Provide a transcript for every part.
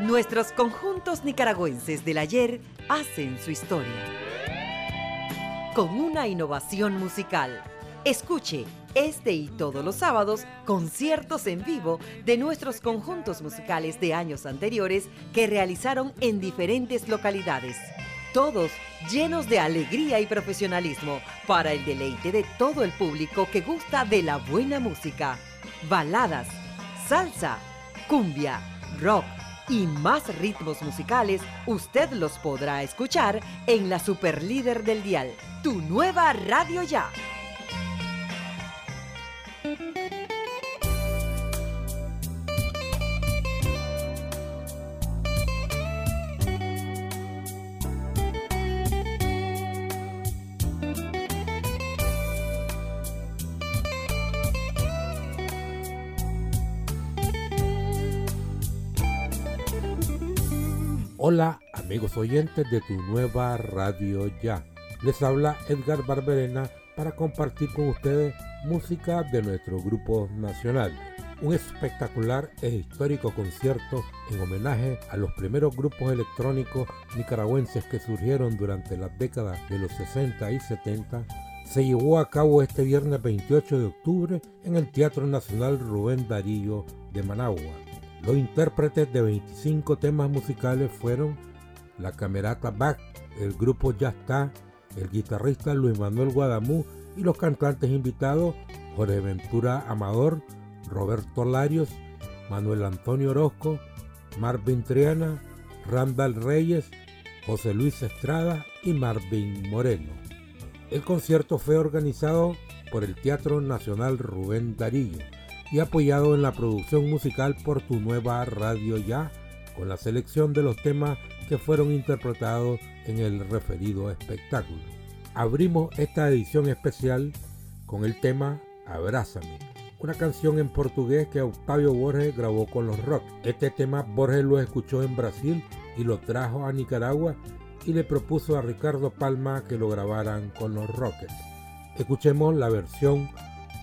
Nuestros conjuntos nicaragüenses del ayer hacen su historia. Con una innovación musical. Escuche este y todos los sábados conciertos en vivo de nuestros conjuntos musicales de años anteriores que realizaron en diferentes localidades. Todos llenos de alegría y profesionalismo para el deleite de todo el público que gusta de la buena música. Baladas, salsa, cumbia, rock y más ritmos musicales, usted los podrá escuchar en la Superlíder del Dial, tu nueva radio ya. Hola amigos oyentes de tu nueva radio ya. Les habla Edgar Barberena para compartir con ustedes música de nuestro grupo nacional. Un espectacular e histórico concierto en homenaje a los primeros grupos electrónicos nicaragüenses que surgieron durante las décadas de los 60 y 70 se llevó a cabo este viernes 28 de octubre en el Teatro Nacional Rubén Darío de Managua. Los intérpretes de 25 temas musicales fueron la Camerata Bach, el grupo Ya está, el guitarrista Luis Manuel Guadamú y los cantantes invitados Jorge Ventura Amador, Roberto Larios, Manuel Antonio Orozco, Marvin Triana, Randall Reyes, José Luis Estrada y Marvin Moreno. El concierto fue organizado por el Teatro Nacional Rubén Darillo y apoyado en la producción musical por tu nueva radio ya, con la selección de los temas que fueron interpretados en el referido espectáculo. Abrimos esta edición especial con el tema Abrázame, una canción en portugués que Octavio Borges grabó con los Rock. Este tema Borges lo escuchó en Brasil y lo trajo a Nicaragua y le propuso a Ricardo Palma que lo grabaran con los Rockets. Escuchemos la versión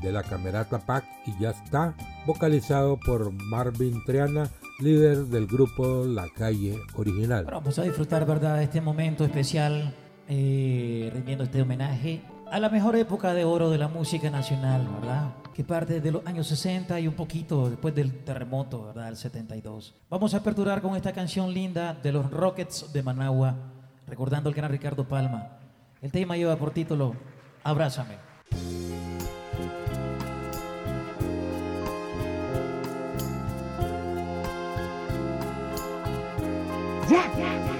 de la Camerata Pack y ya está, vocalizado por Marvin Triana, líder del grupo La Calle Original. vamos a disfrutar, ¿verdad?, de este momento especial, eh, rindiendo este homenaje a la mejor época de oro de la música nacional, ¿verdad? Que parte de los años 60 y un poquito después del terremoto, ¿verdad? Del 72. Vamos a aperturar con esta canción linda de los Rockets de Managua, recordando al gran Ricardo Palma. El tema lleva por título Abrázame. Yo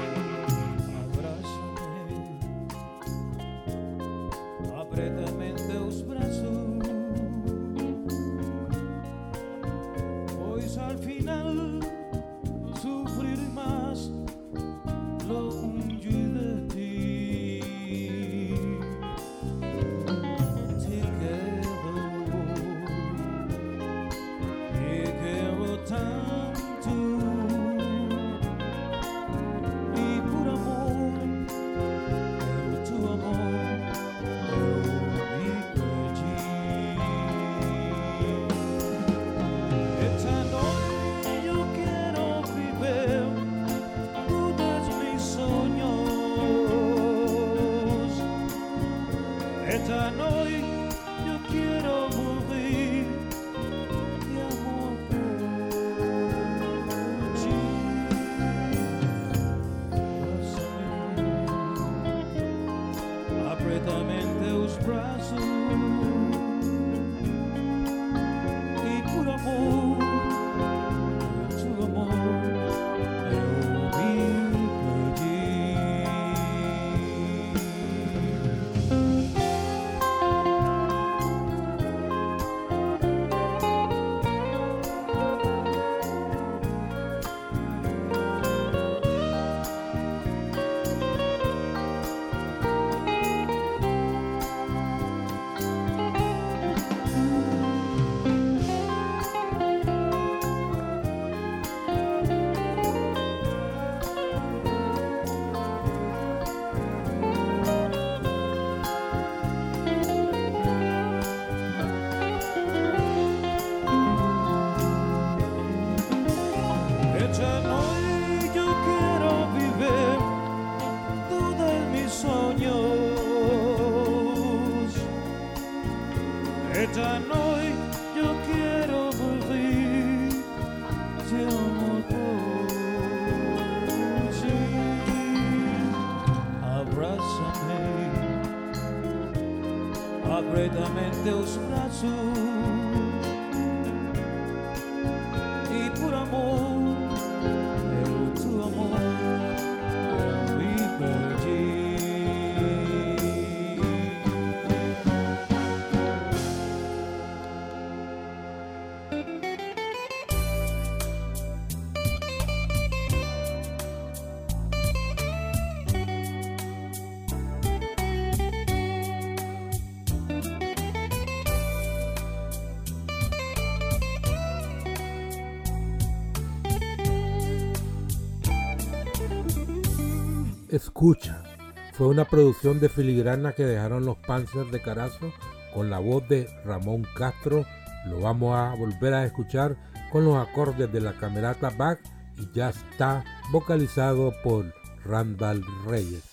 Escucha fue una producción de filigrana que dejaron los Panzers de Carazo con la voz de Ramón Castro. Lo vamos a volver a escuchar con los acordes de la camerata Back y ya está vocalizado por Randall Reyes.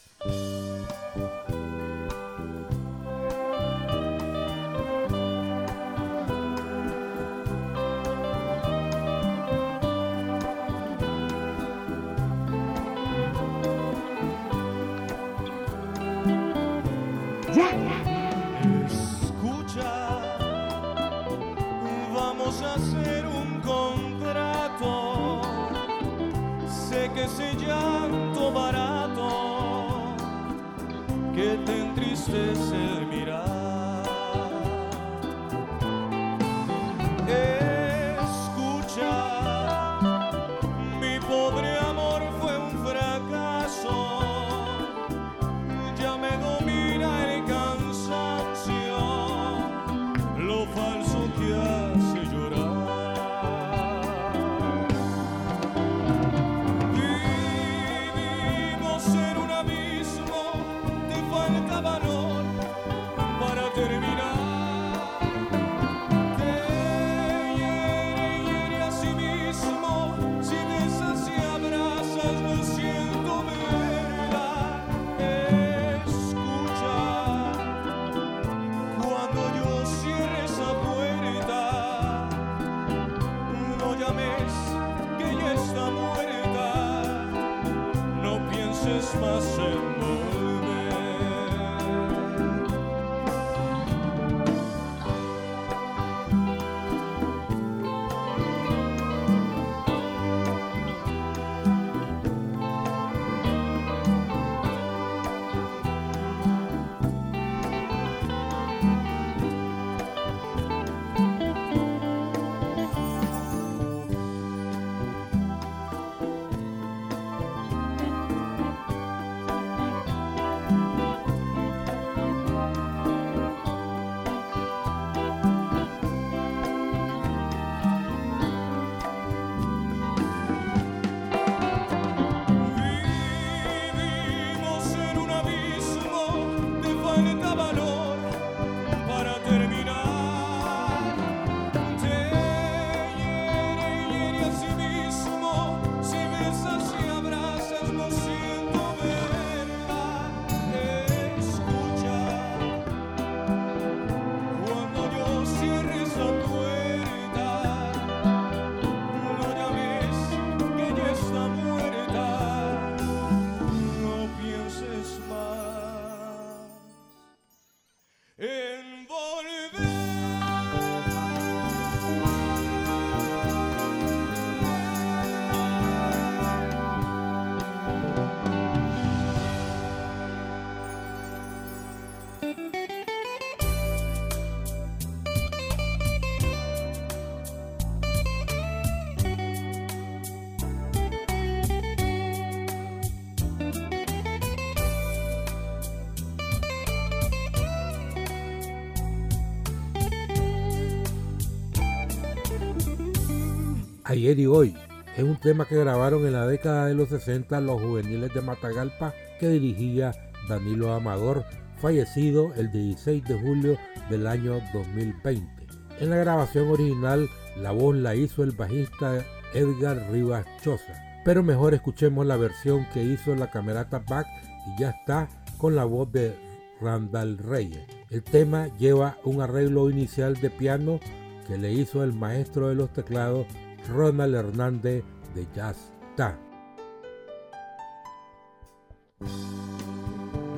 Ayer y hoy es un tema que grabaron en la década de los 60 los juveniles de Matagalpa que dirigía Danilo Amador, fallecido el 16 de julio del año 2020. En la grabación original la voz la hizo el bajista Edgar Rivas Choza, pero mejor escuchemos la versión que hizo la camerata Back y ya está con la voz de Randall Reyes. El tema lleva un arreglo inicial de piano que le hizo el maestro de los teclados Ronald Hernández de Ya está.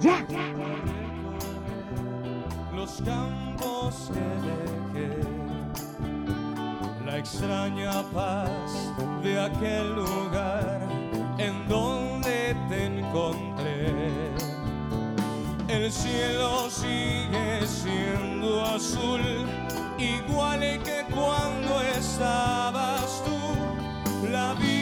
Ya. Los campos que dejé, la extraña paz de aquel lugar en donde te encontré. El cielo sigue siendo azul igual que cuando estabas tú, la vida.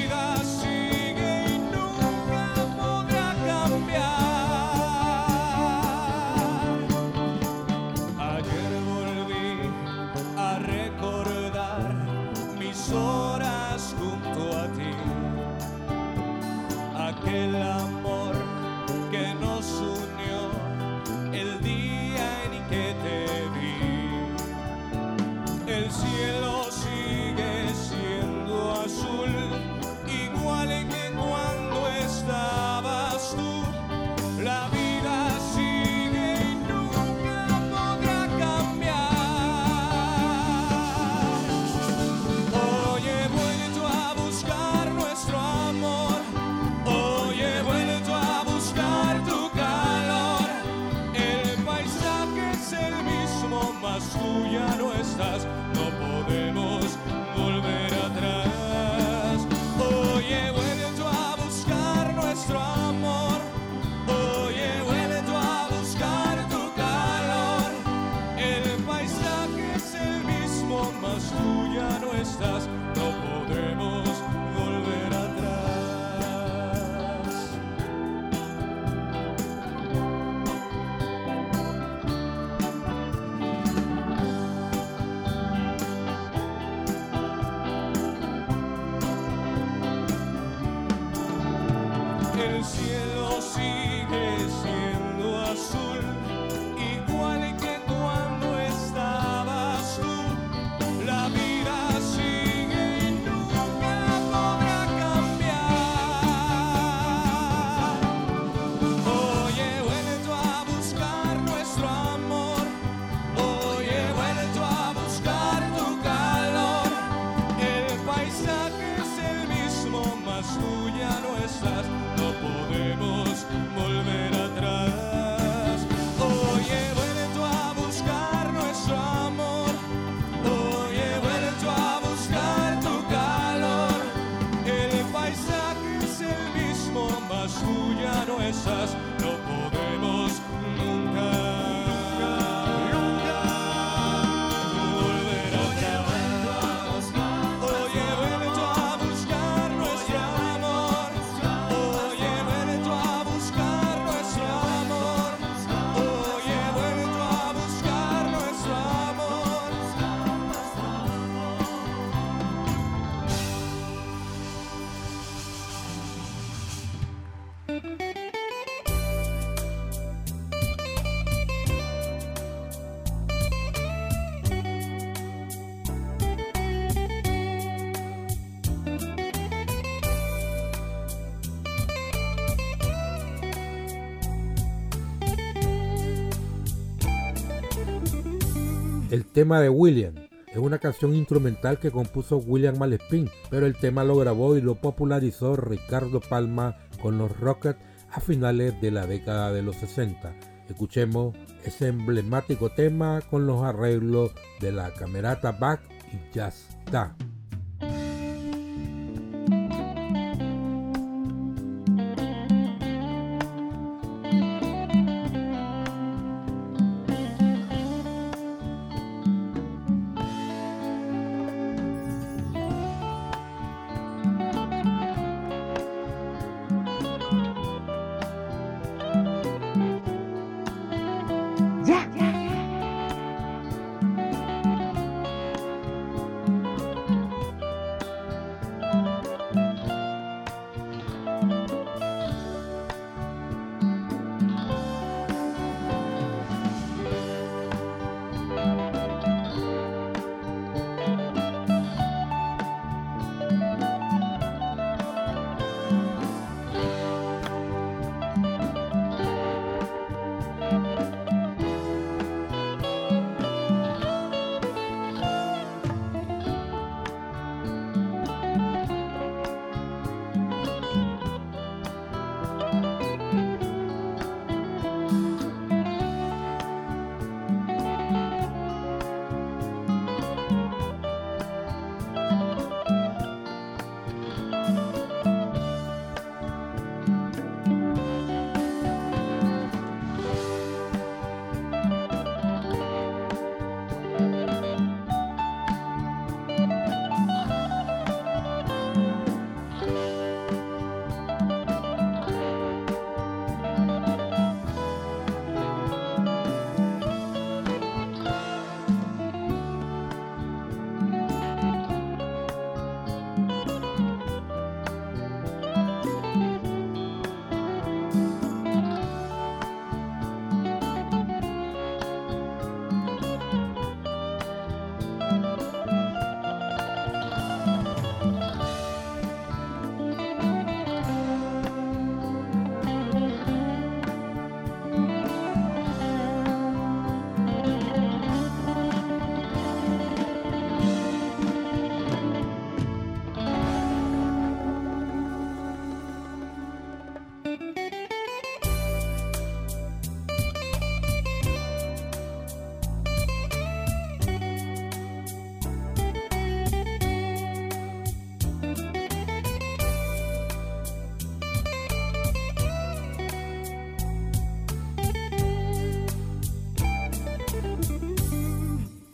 El tema de William es una canción instrumental que compuso William Malespín, pero el tema lo grabó y lo popularizó Ricardo Palma con los Rockets a finales de la década de los 60. Escuchemos ese emblemático tema con los arreglos de la camerata Bach y Jazz Da.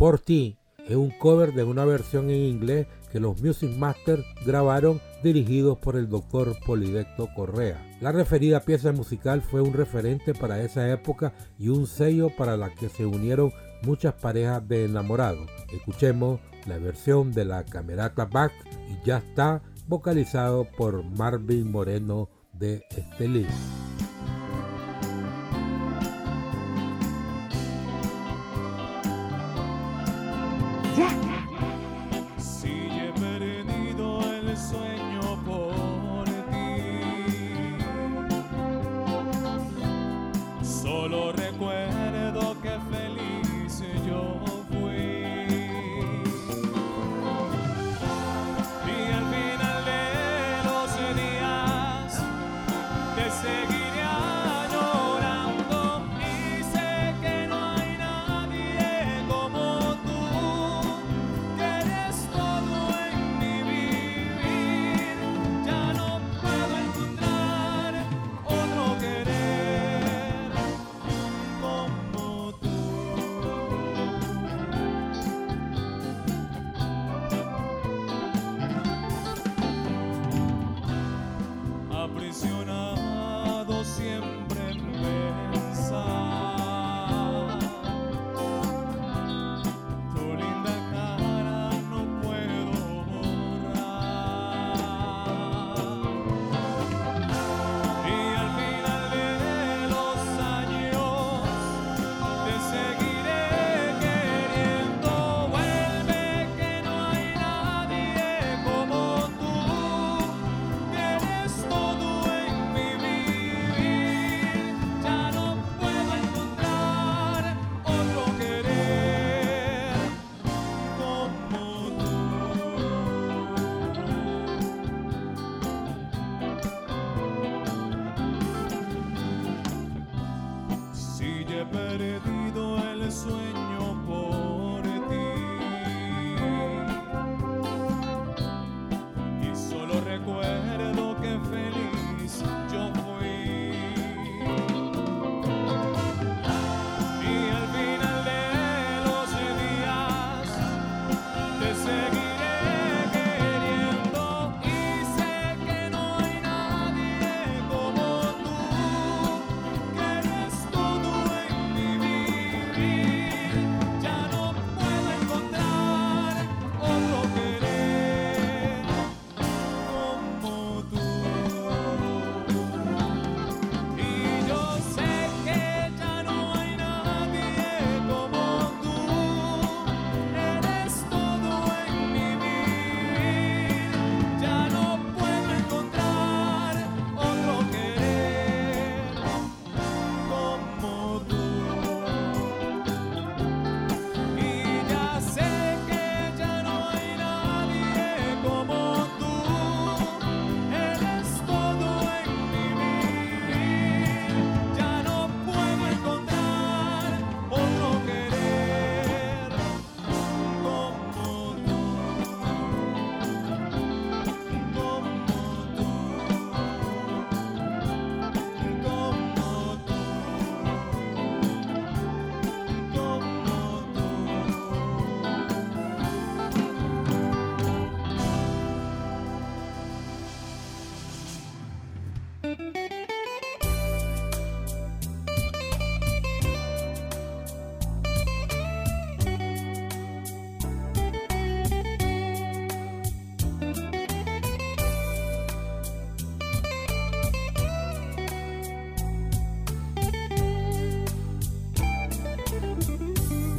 Por ti es un cover de una versión en inglés que los Music Masters grabaron dirigidos por el doctor Polidecto Correa. La referida pieza musical fue un referente para esa época y un sello para la que se unieron muchas parejas de enamorados. Escuchemos la versión de la Camerata Back y ya está vocalizado por Marvin Moreno de Estelí.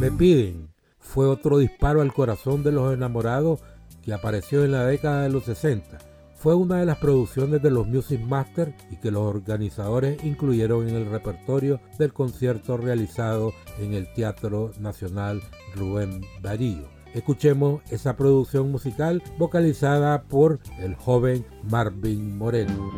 Me piden fue otro disparo al corazón de los enamorados que apareció en la década de los 60. Fue una de las producciones de los Music Masters y que los organizadores incluyeron en el repertorio del concierto realizado en el Teatro Nacional Rubén Darío. Escuchemos esa producción musical vocalizada por el joven Marvin Moreno.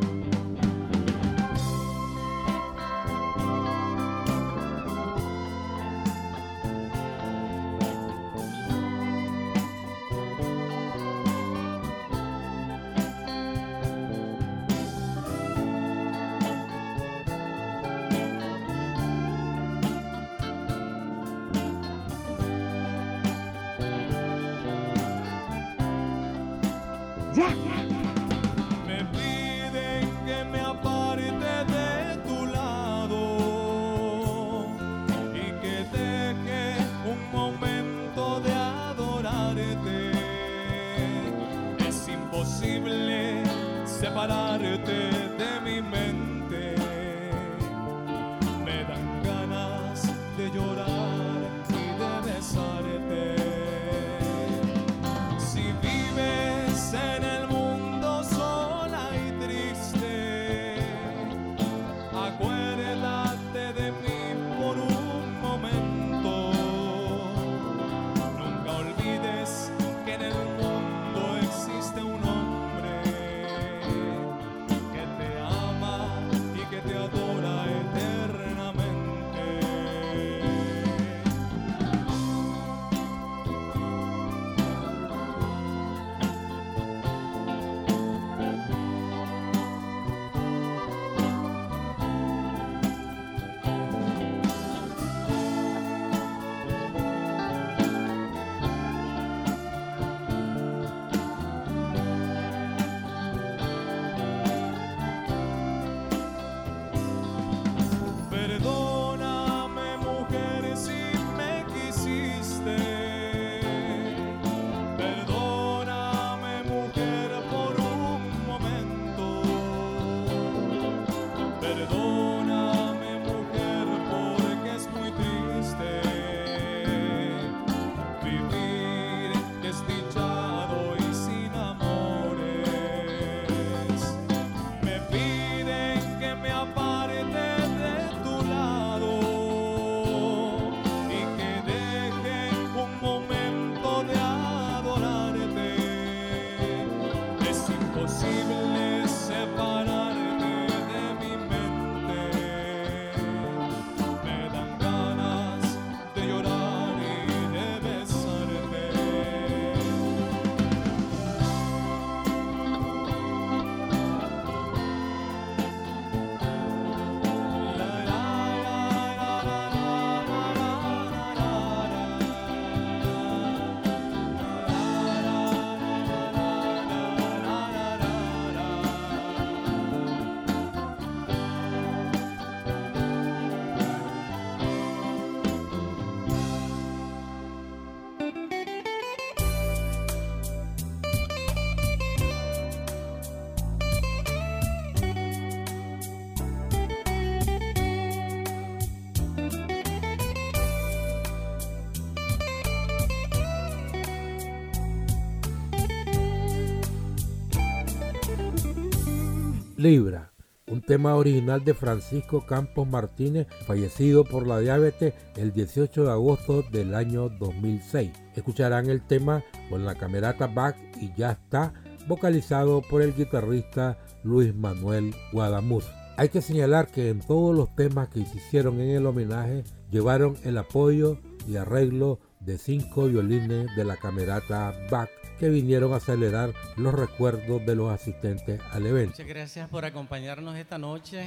Libra, un tema original de Francisco Campos Martínez, fallecido por la diabetes el 18 de agosto del año 2006. Escucharán el tema con la camerata Bach y ya está, vocalizado por el guitarrista Luis Manuel Guadamuz. Hay que señalar que en todos los temas que se hicieron en el homenaje llevaron el apoyo y arreglo de cinco violines de la camerata Bach que vinieron a acelerar los recuerdos de los asistentes al evento. Muchas gracias por acompañarnos esta noche.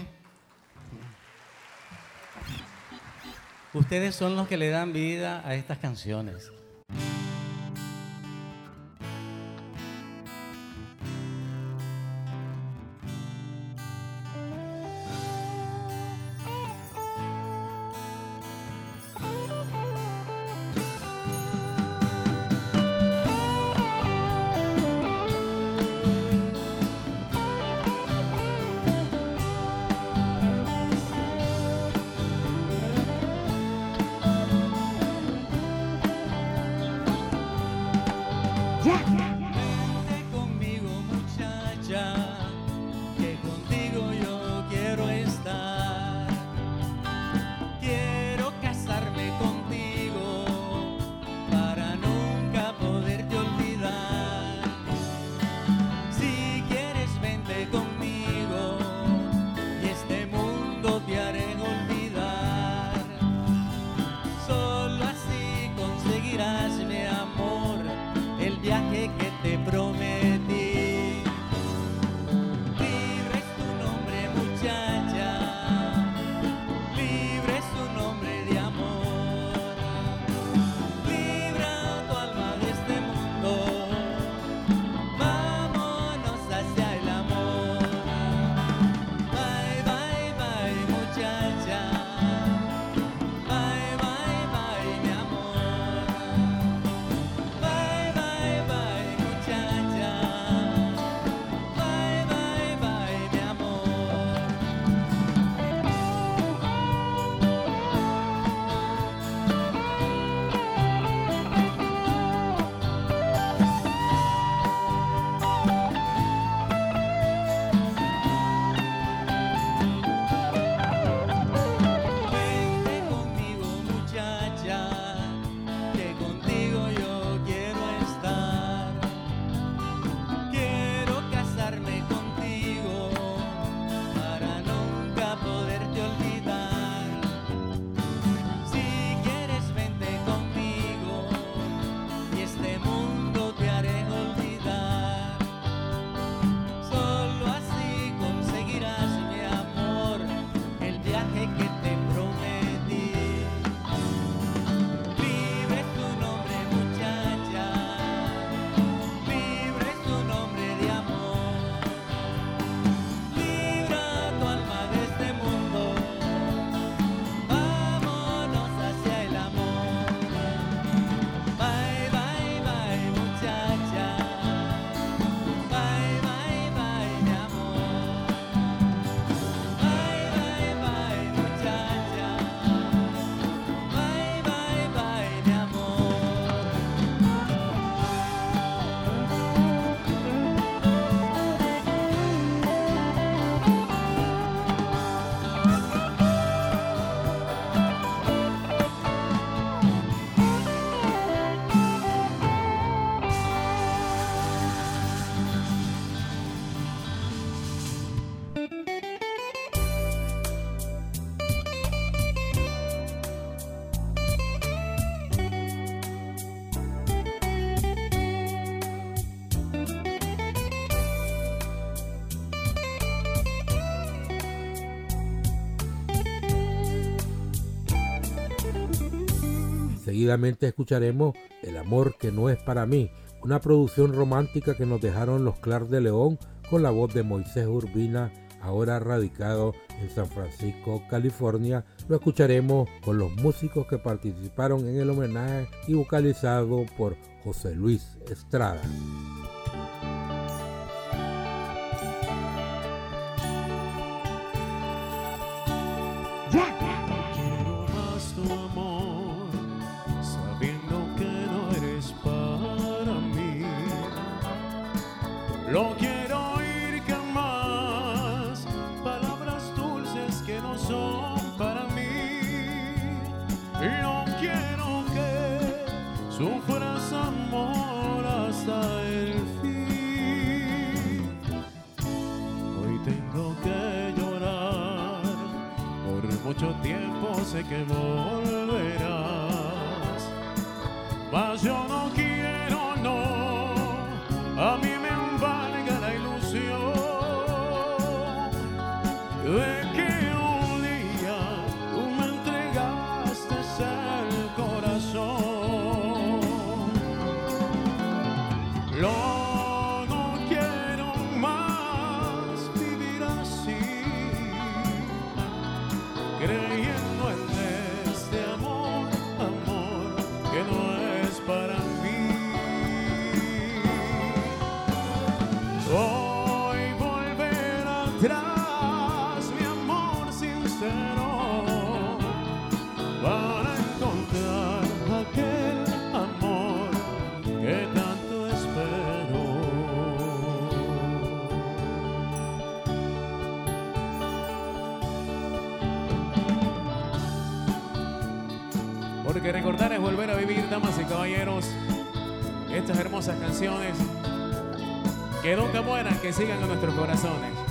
Ustedes son los que le dan vida a estas canciones. Seguidamente escucharemos El amor que no es para mí, una producción romántica que nos dejaron los Clar de León con la voz de Moisés Urbina, ahora radicado en San Francisco, California. Lo escucharemos con los músicos que participaron en el homenaje y vocalizado por José Luis Estrada. Que volverás. Mas yo no damas y caballeros, estas hermosas canciones que nunca mueran, que sigan en nuestros corazones.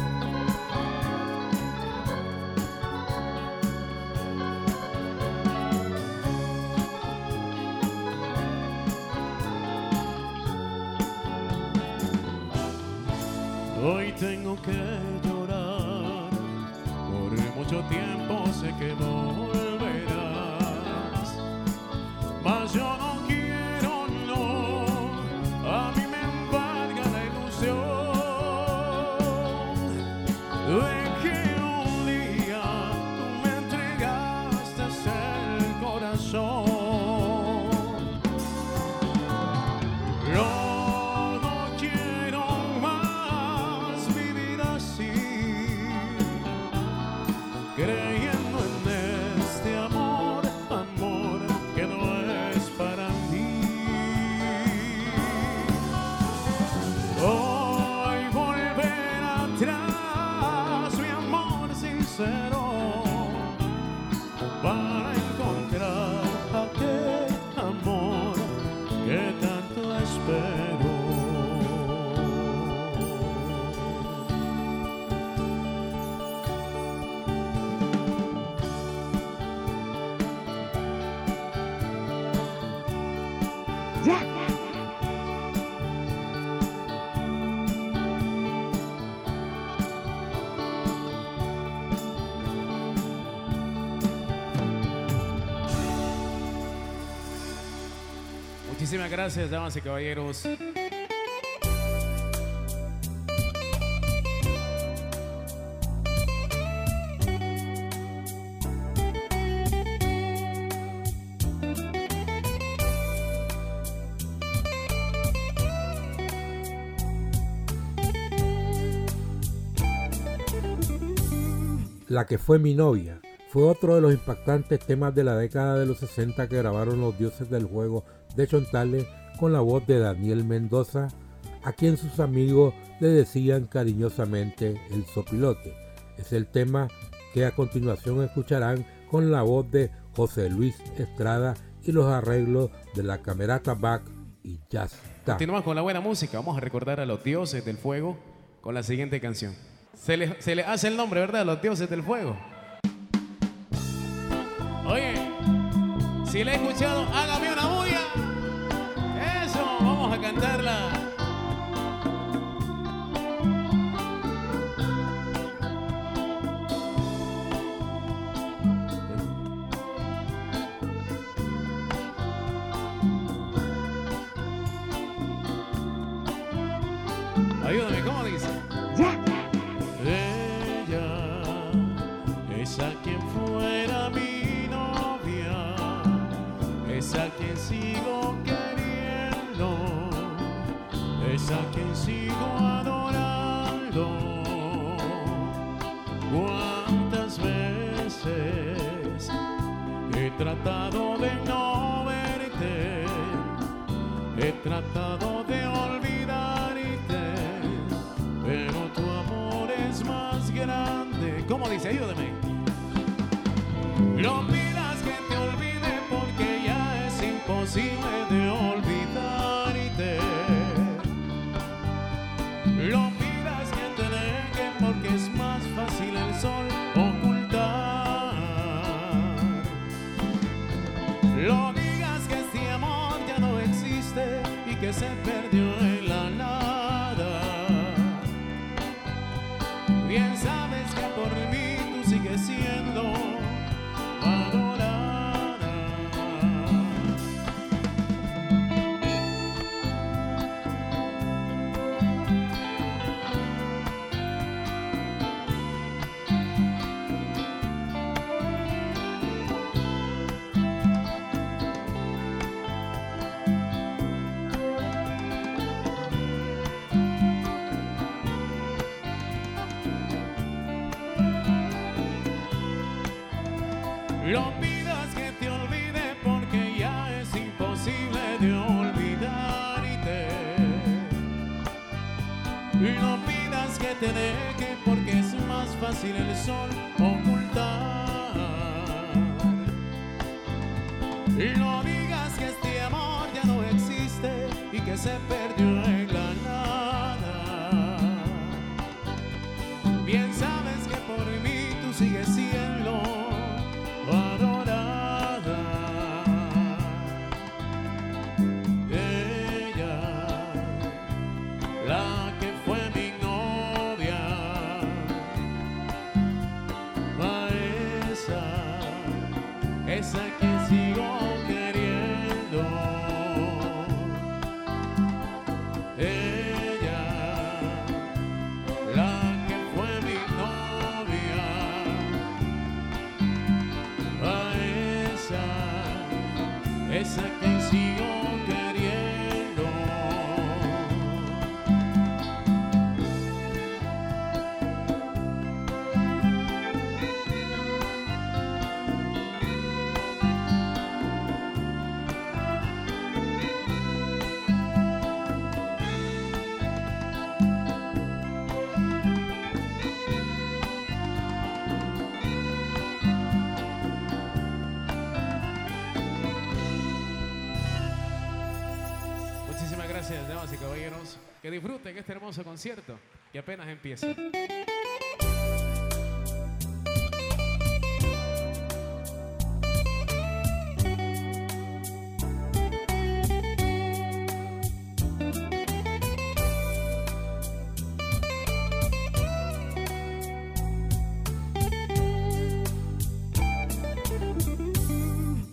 Muchísimas gracias, damas y caballeros. La que fue mi novia fue otro de los impactantes temas de la década de los 60 que grabaron los dioses del juego de Chontale con la voz de Daniel Mendoza, a quien sus amigos le decían cariñosamente el sopilote. Es el tema que a continuación escucharán con la voz de José Luis Estrada y los arreglos de la Camerata Back y está. Continuamos con la buena música. Vamos a recordar a los dioses del fuego con la siguiente canción. Se le, se le hace el nombre, ¿verdad? Los dioses del fuego. Oye, si le he escuchado, hágame una bulla. Vamos a quien sigo adorando. ¿Cuántas veces he tratado de no verte? He tratado de olvidarte, pero tu amor es más grande. ¿Cómo dice? Ayúdame. No pidas que te olvide porque ya es imposible de olvidarte. Te deje porque es más fácil el sol ocultar. No digas que este amor ya no existe y que se perdió en hermoso concierto que apenas empieza.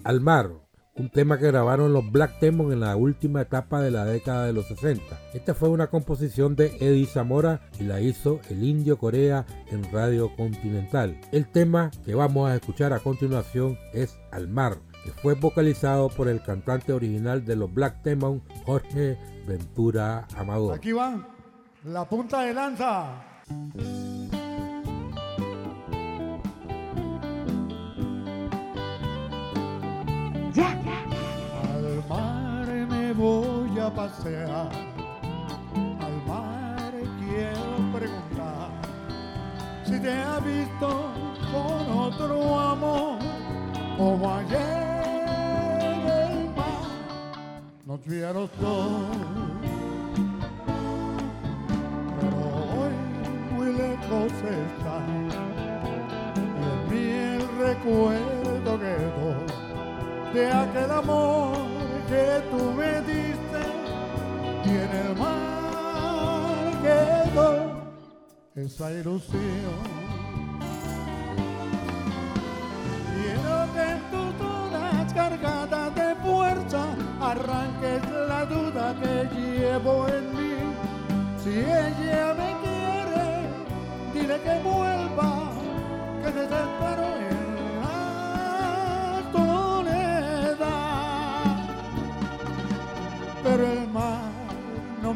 Al mar, un tema que grabaron los Black Demon en la última etapa de la década de los 60. Esta fue una composición de Eddie Zamora y la hizo el Indio Corea en Radio Continental. El tema que vamos a escuchar a continuación es Al mar, que fue vocalizado por el cantante original de los Black Demon, Jorge Ventura Amador. Aquí va la punta de lanza. A pasear. Al mar quiero preguntar si te ha visto con otro amor como ayer el mar nos vieron todos. pero hoy muy lejos está. Y en mí el recuerdo quedó de aquel amor que tú me diste y en el mar quedó esa ilusión. Quiero que tus horas cargadas de fuerza arranques la duda que llevo en mí Si ella me quiere, dile que vuelva, que desespero en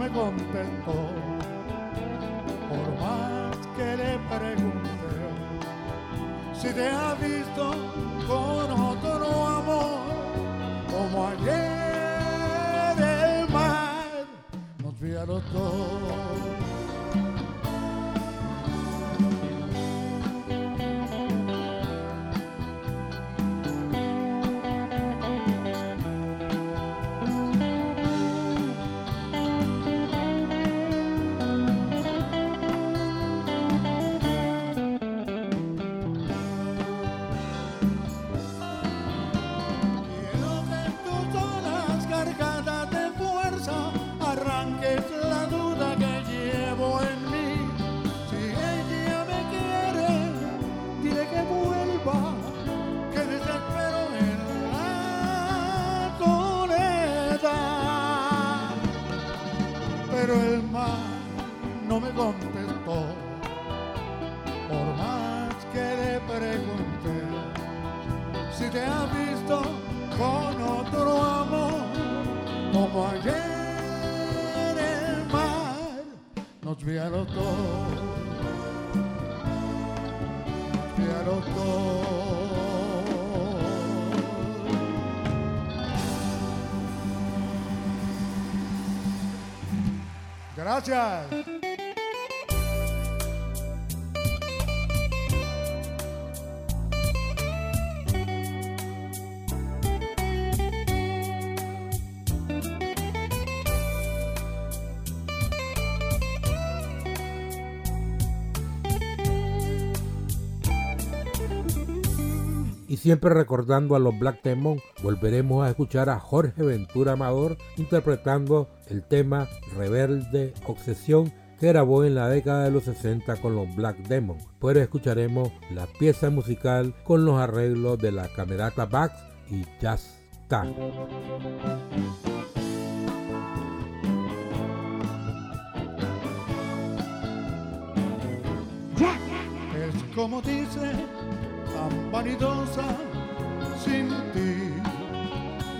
me por más que le pregunté si te ha visto con otro amor, como ayer el mar nos vio a los dos. Gracias. Y siempre recordando a los Black Demon, volveremos a escuchar a Jorge Ventura Amador interpretando el tema Rebelde Obsesión que grabó en la década de los 60 con los Black Demon. Pero escucharemos la pieza musical con los arreglos de la Camerata Bax y Jazz Tan. Como dice, tan vanidosa, sin ti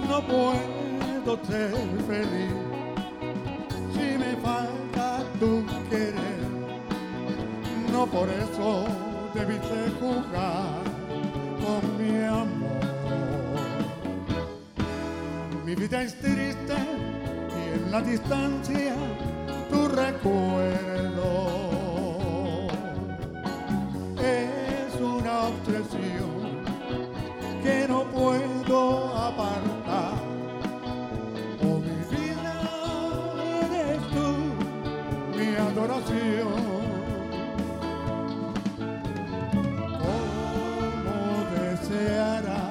no puedo ser feliz. Si me falta tu querer, no por eso debiste jugar con mi amor. Mi vida es triste y en la distancia tu recuerdo es una obsesión que no puedo apartar. Oh, mi vida eres tú, mi adoración. Cómo deseara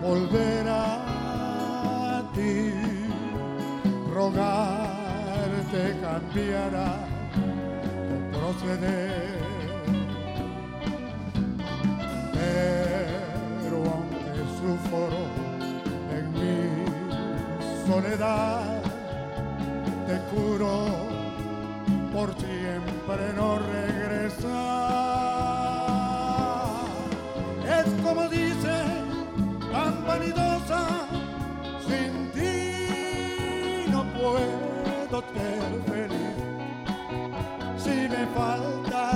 volver a ti, rogarte cambiara tu proceder. Aunque sufro en mi soledad, te juro por siempre no regresar. Es como dice, tan vanidosa, sin ti no puedo ser feliz. Si me falta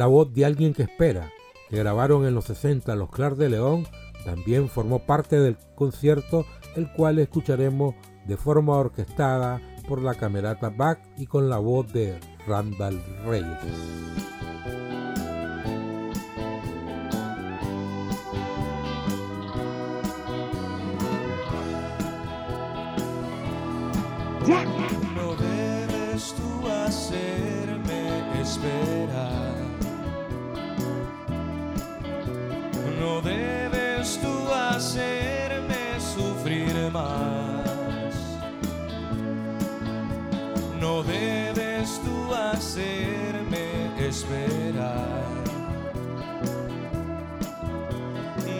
La voz de alguien que espera, que grabaron en los 60 los Clar de León, también formó parte del concierto, el cual escucharemos de forma orquestada por la camerata Bach y con la voz de Randall Reyes. Hacerme esperar.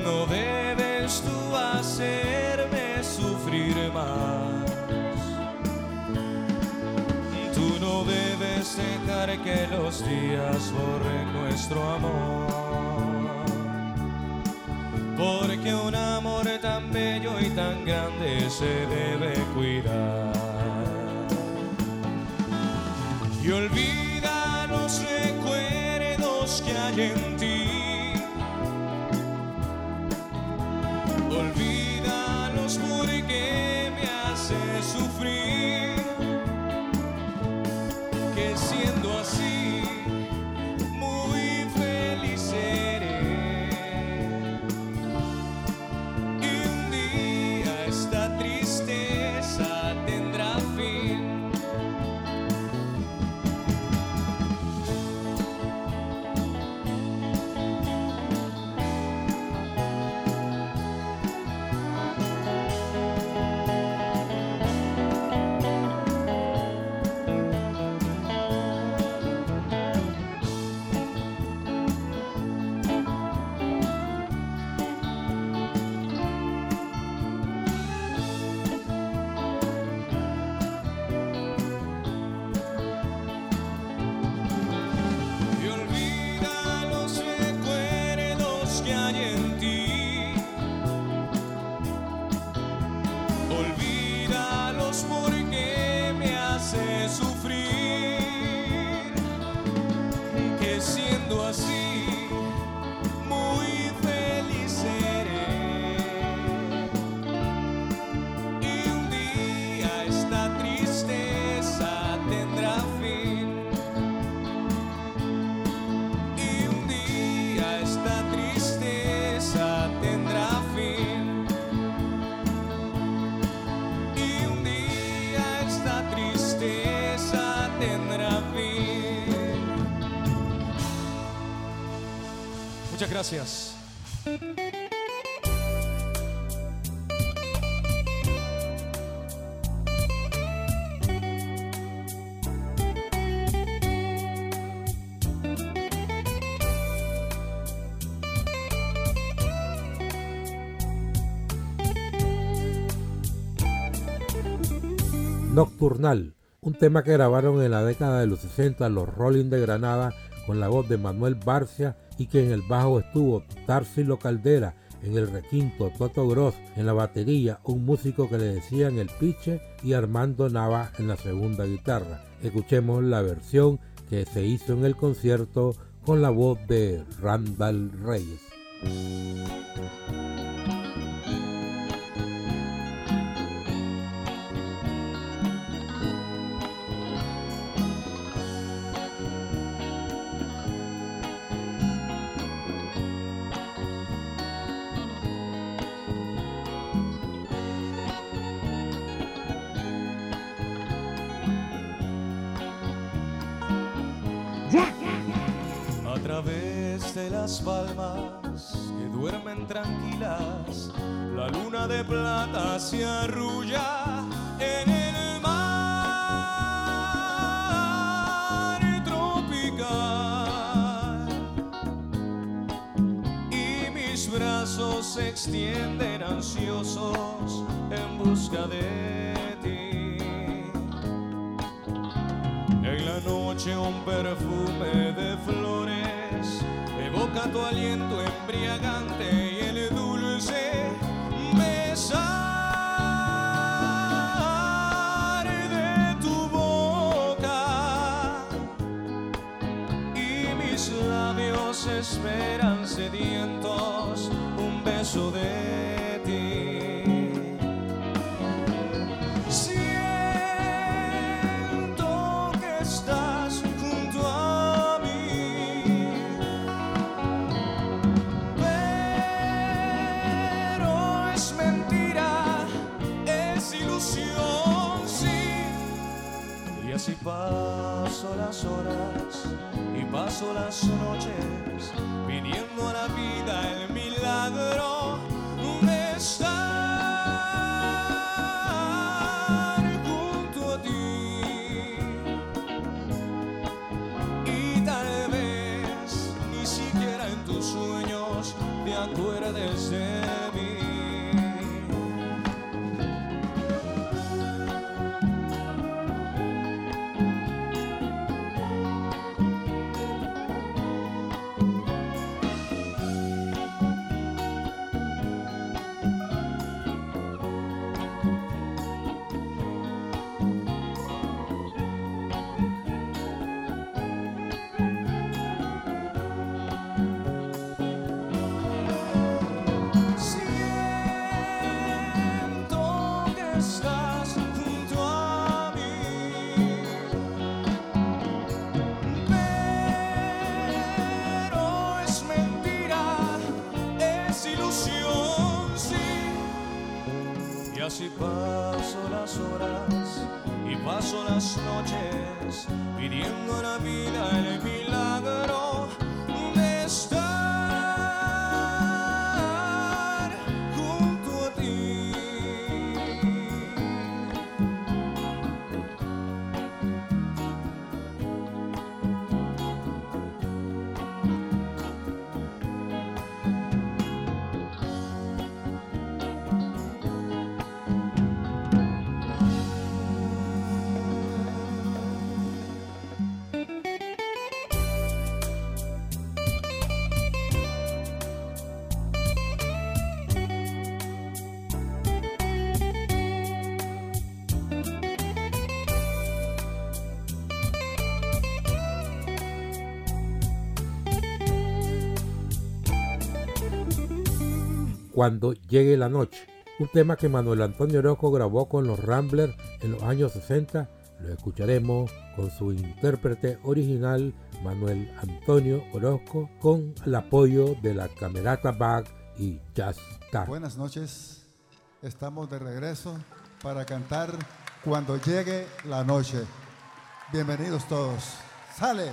No debes tú hacerme sufrir más. Tú no debes dejar que los días borren nuestro amor. Porque un amor tan bello y tan grande se debe cuidar. Y olvida los recuerdos que hay en ti. Olvídalos porque me hace sufrir Nocturnal, un tema que grabaron en la década de los 60 los Rolling de Granada con la voz de Manuel Barcia y que en el bajo estuvo Tarsilo Caldera, en el requinto Toto Gross, en la batería un músico que le decían el piche y Armando Nava en la segunda guitarra. Escuchemos la versión que se hizo en el concierto con la voz de Randall Reyes. Cuando llegue la noche, un tema que Manuel Antonio Orozco grabó con los Ramblers en los años 60. Lo escucharemos con su intérprete original Manuel Antonio Orozco con el apoyo de la Camerata Bag y Jazz Buenas noches, estamos de regreso para cantar cuando llegue la noche. Bienvenidos todos. Sale.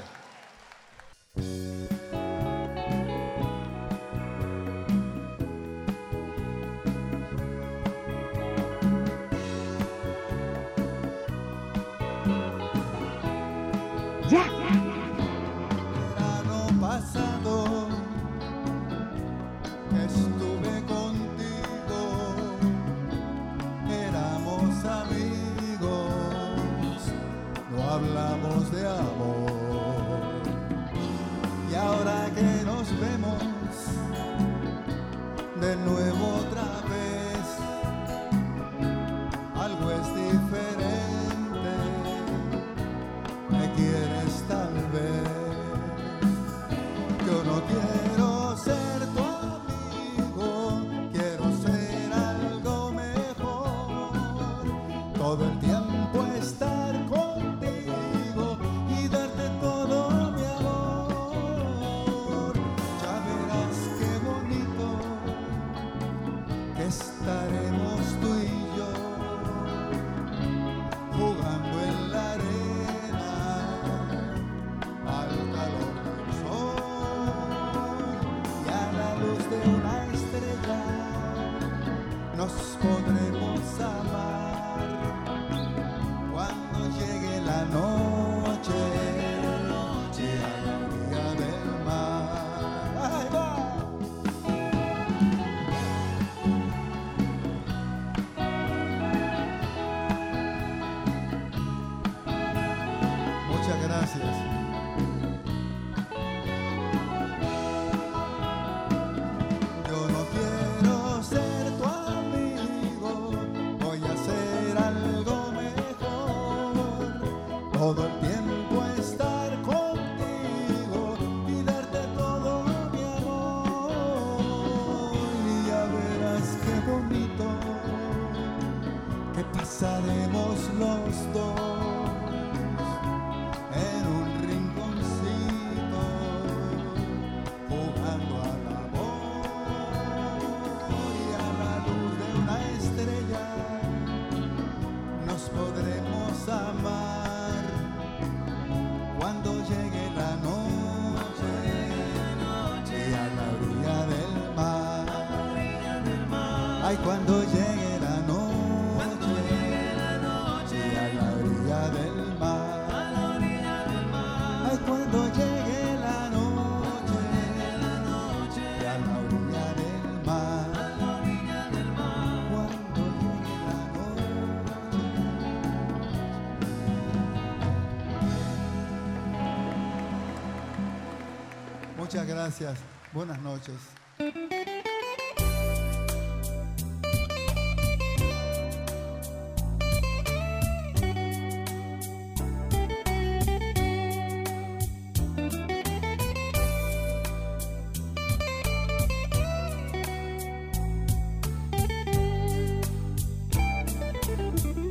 Gracias. Buenas noches.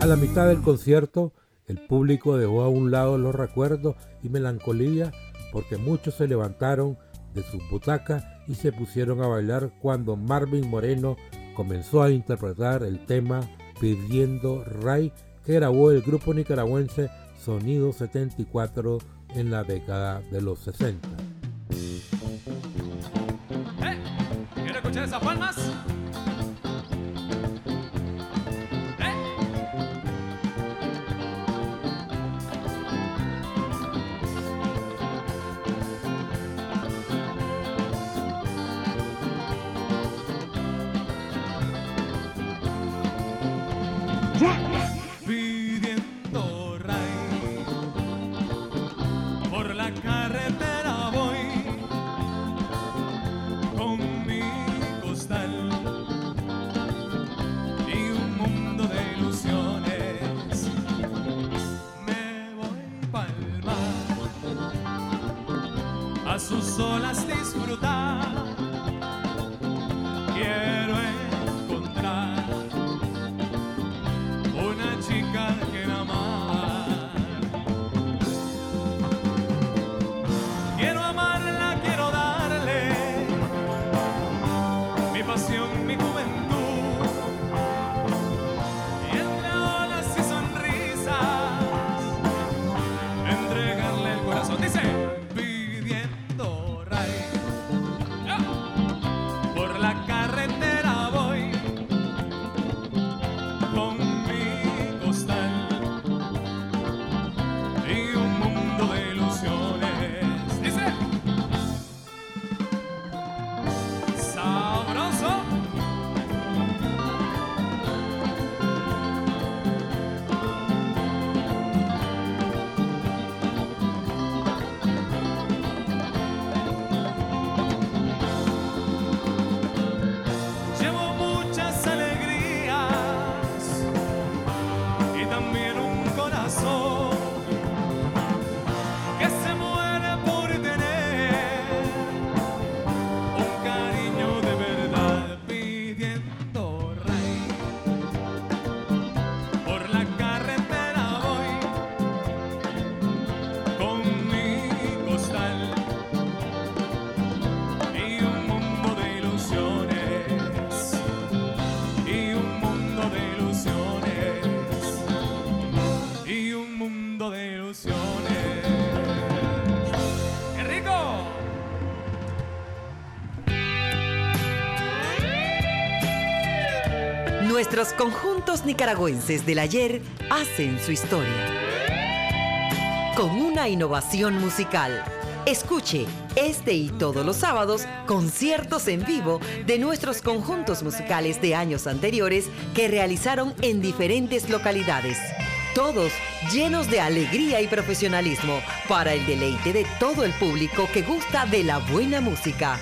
A la mitad del concierto, el público dejó a un lado los recuerdos y melancolía porque muchos se levantaron de sus butacas y se pusieron a bailar cuando Marvin Moreno comenzó a interpretar el tema Pidiendo Ray que grabó el grupo nicaragüense Sonido 74 en la década de los 60. ¿Eh? ¿Quiere escuchar esas palmas? Nuestros conjuntos nicaragüenses del ayer hacen su historia. Con una innovación musical. Escuche este y todos los sábados conciertos en vivo de nuestros conjuntos musicales de años anteriores que realizaron en diferentes localidades. Todos llenos de alegría y profesionalismo para el deleite de todo el público que gusta de la buena música.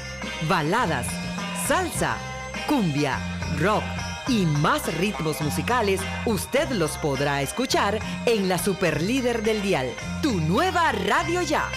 Baladas, salsa, cumbia, rock y más ritmos musicales, usted los podrá escuchar en la Superlíder del Dial, tu nueva radio ya.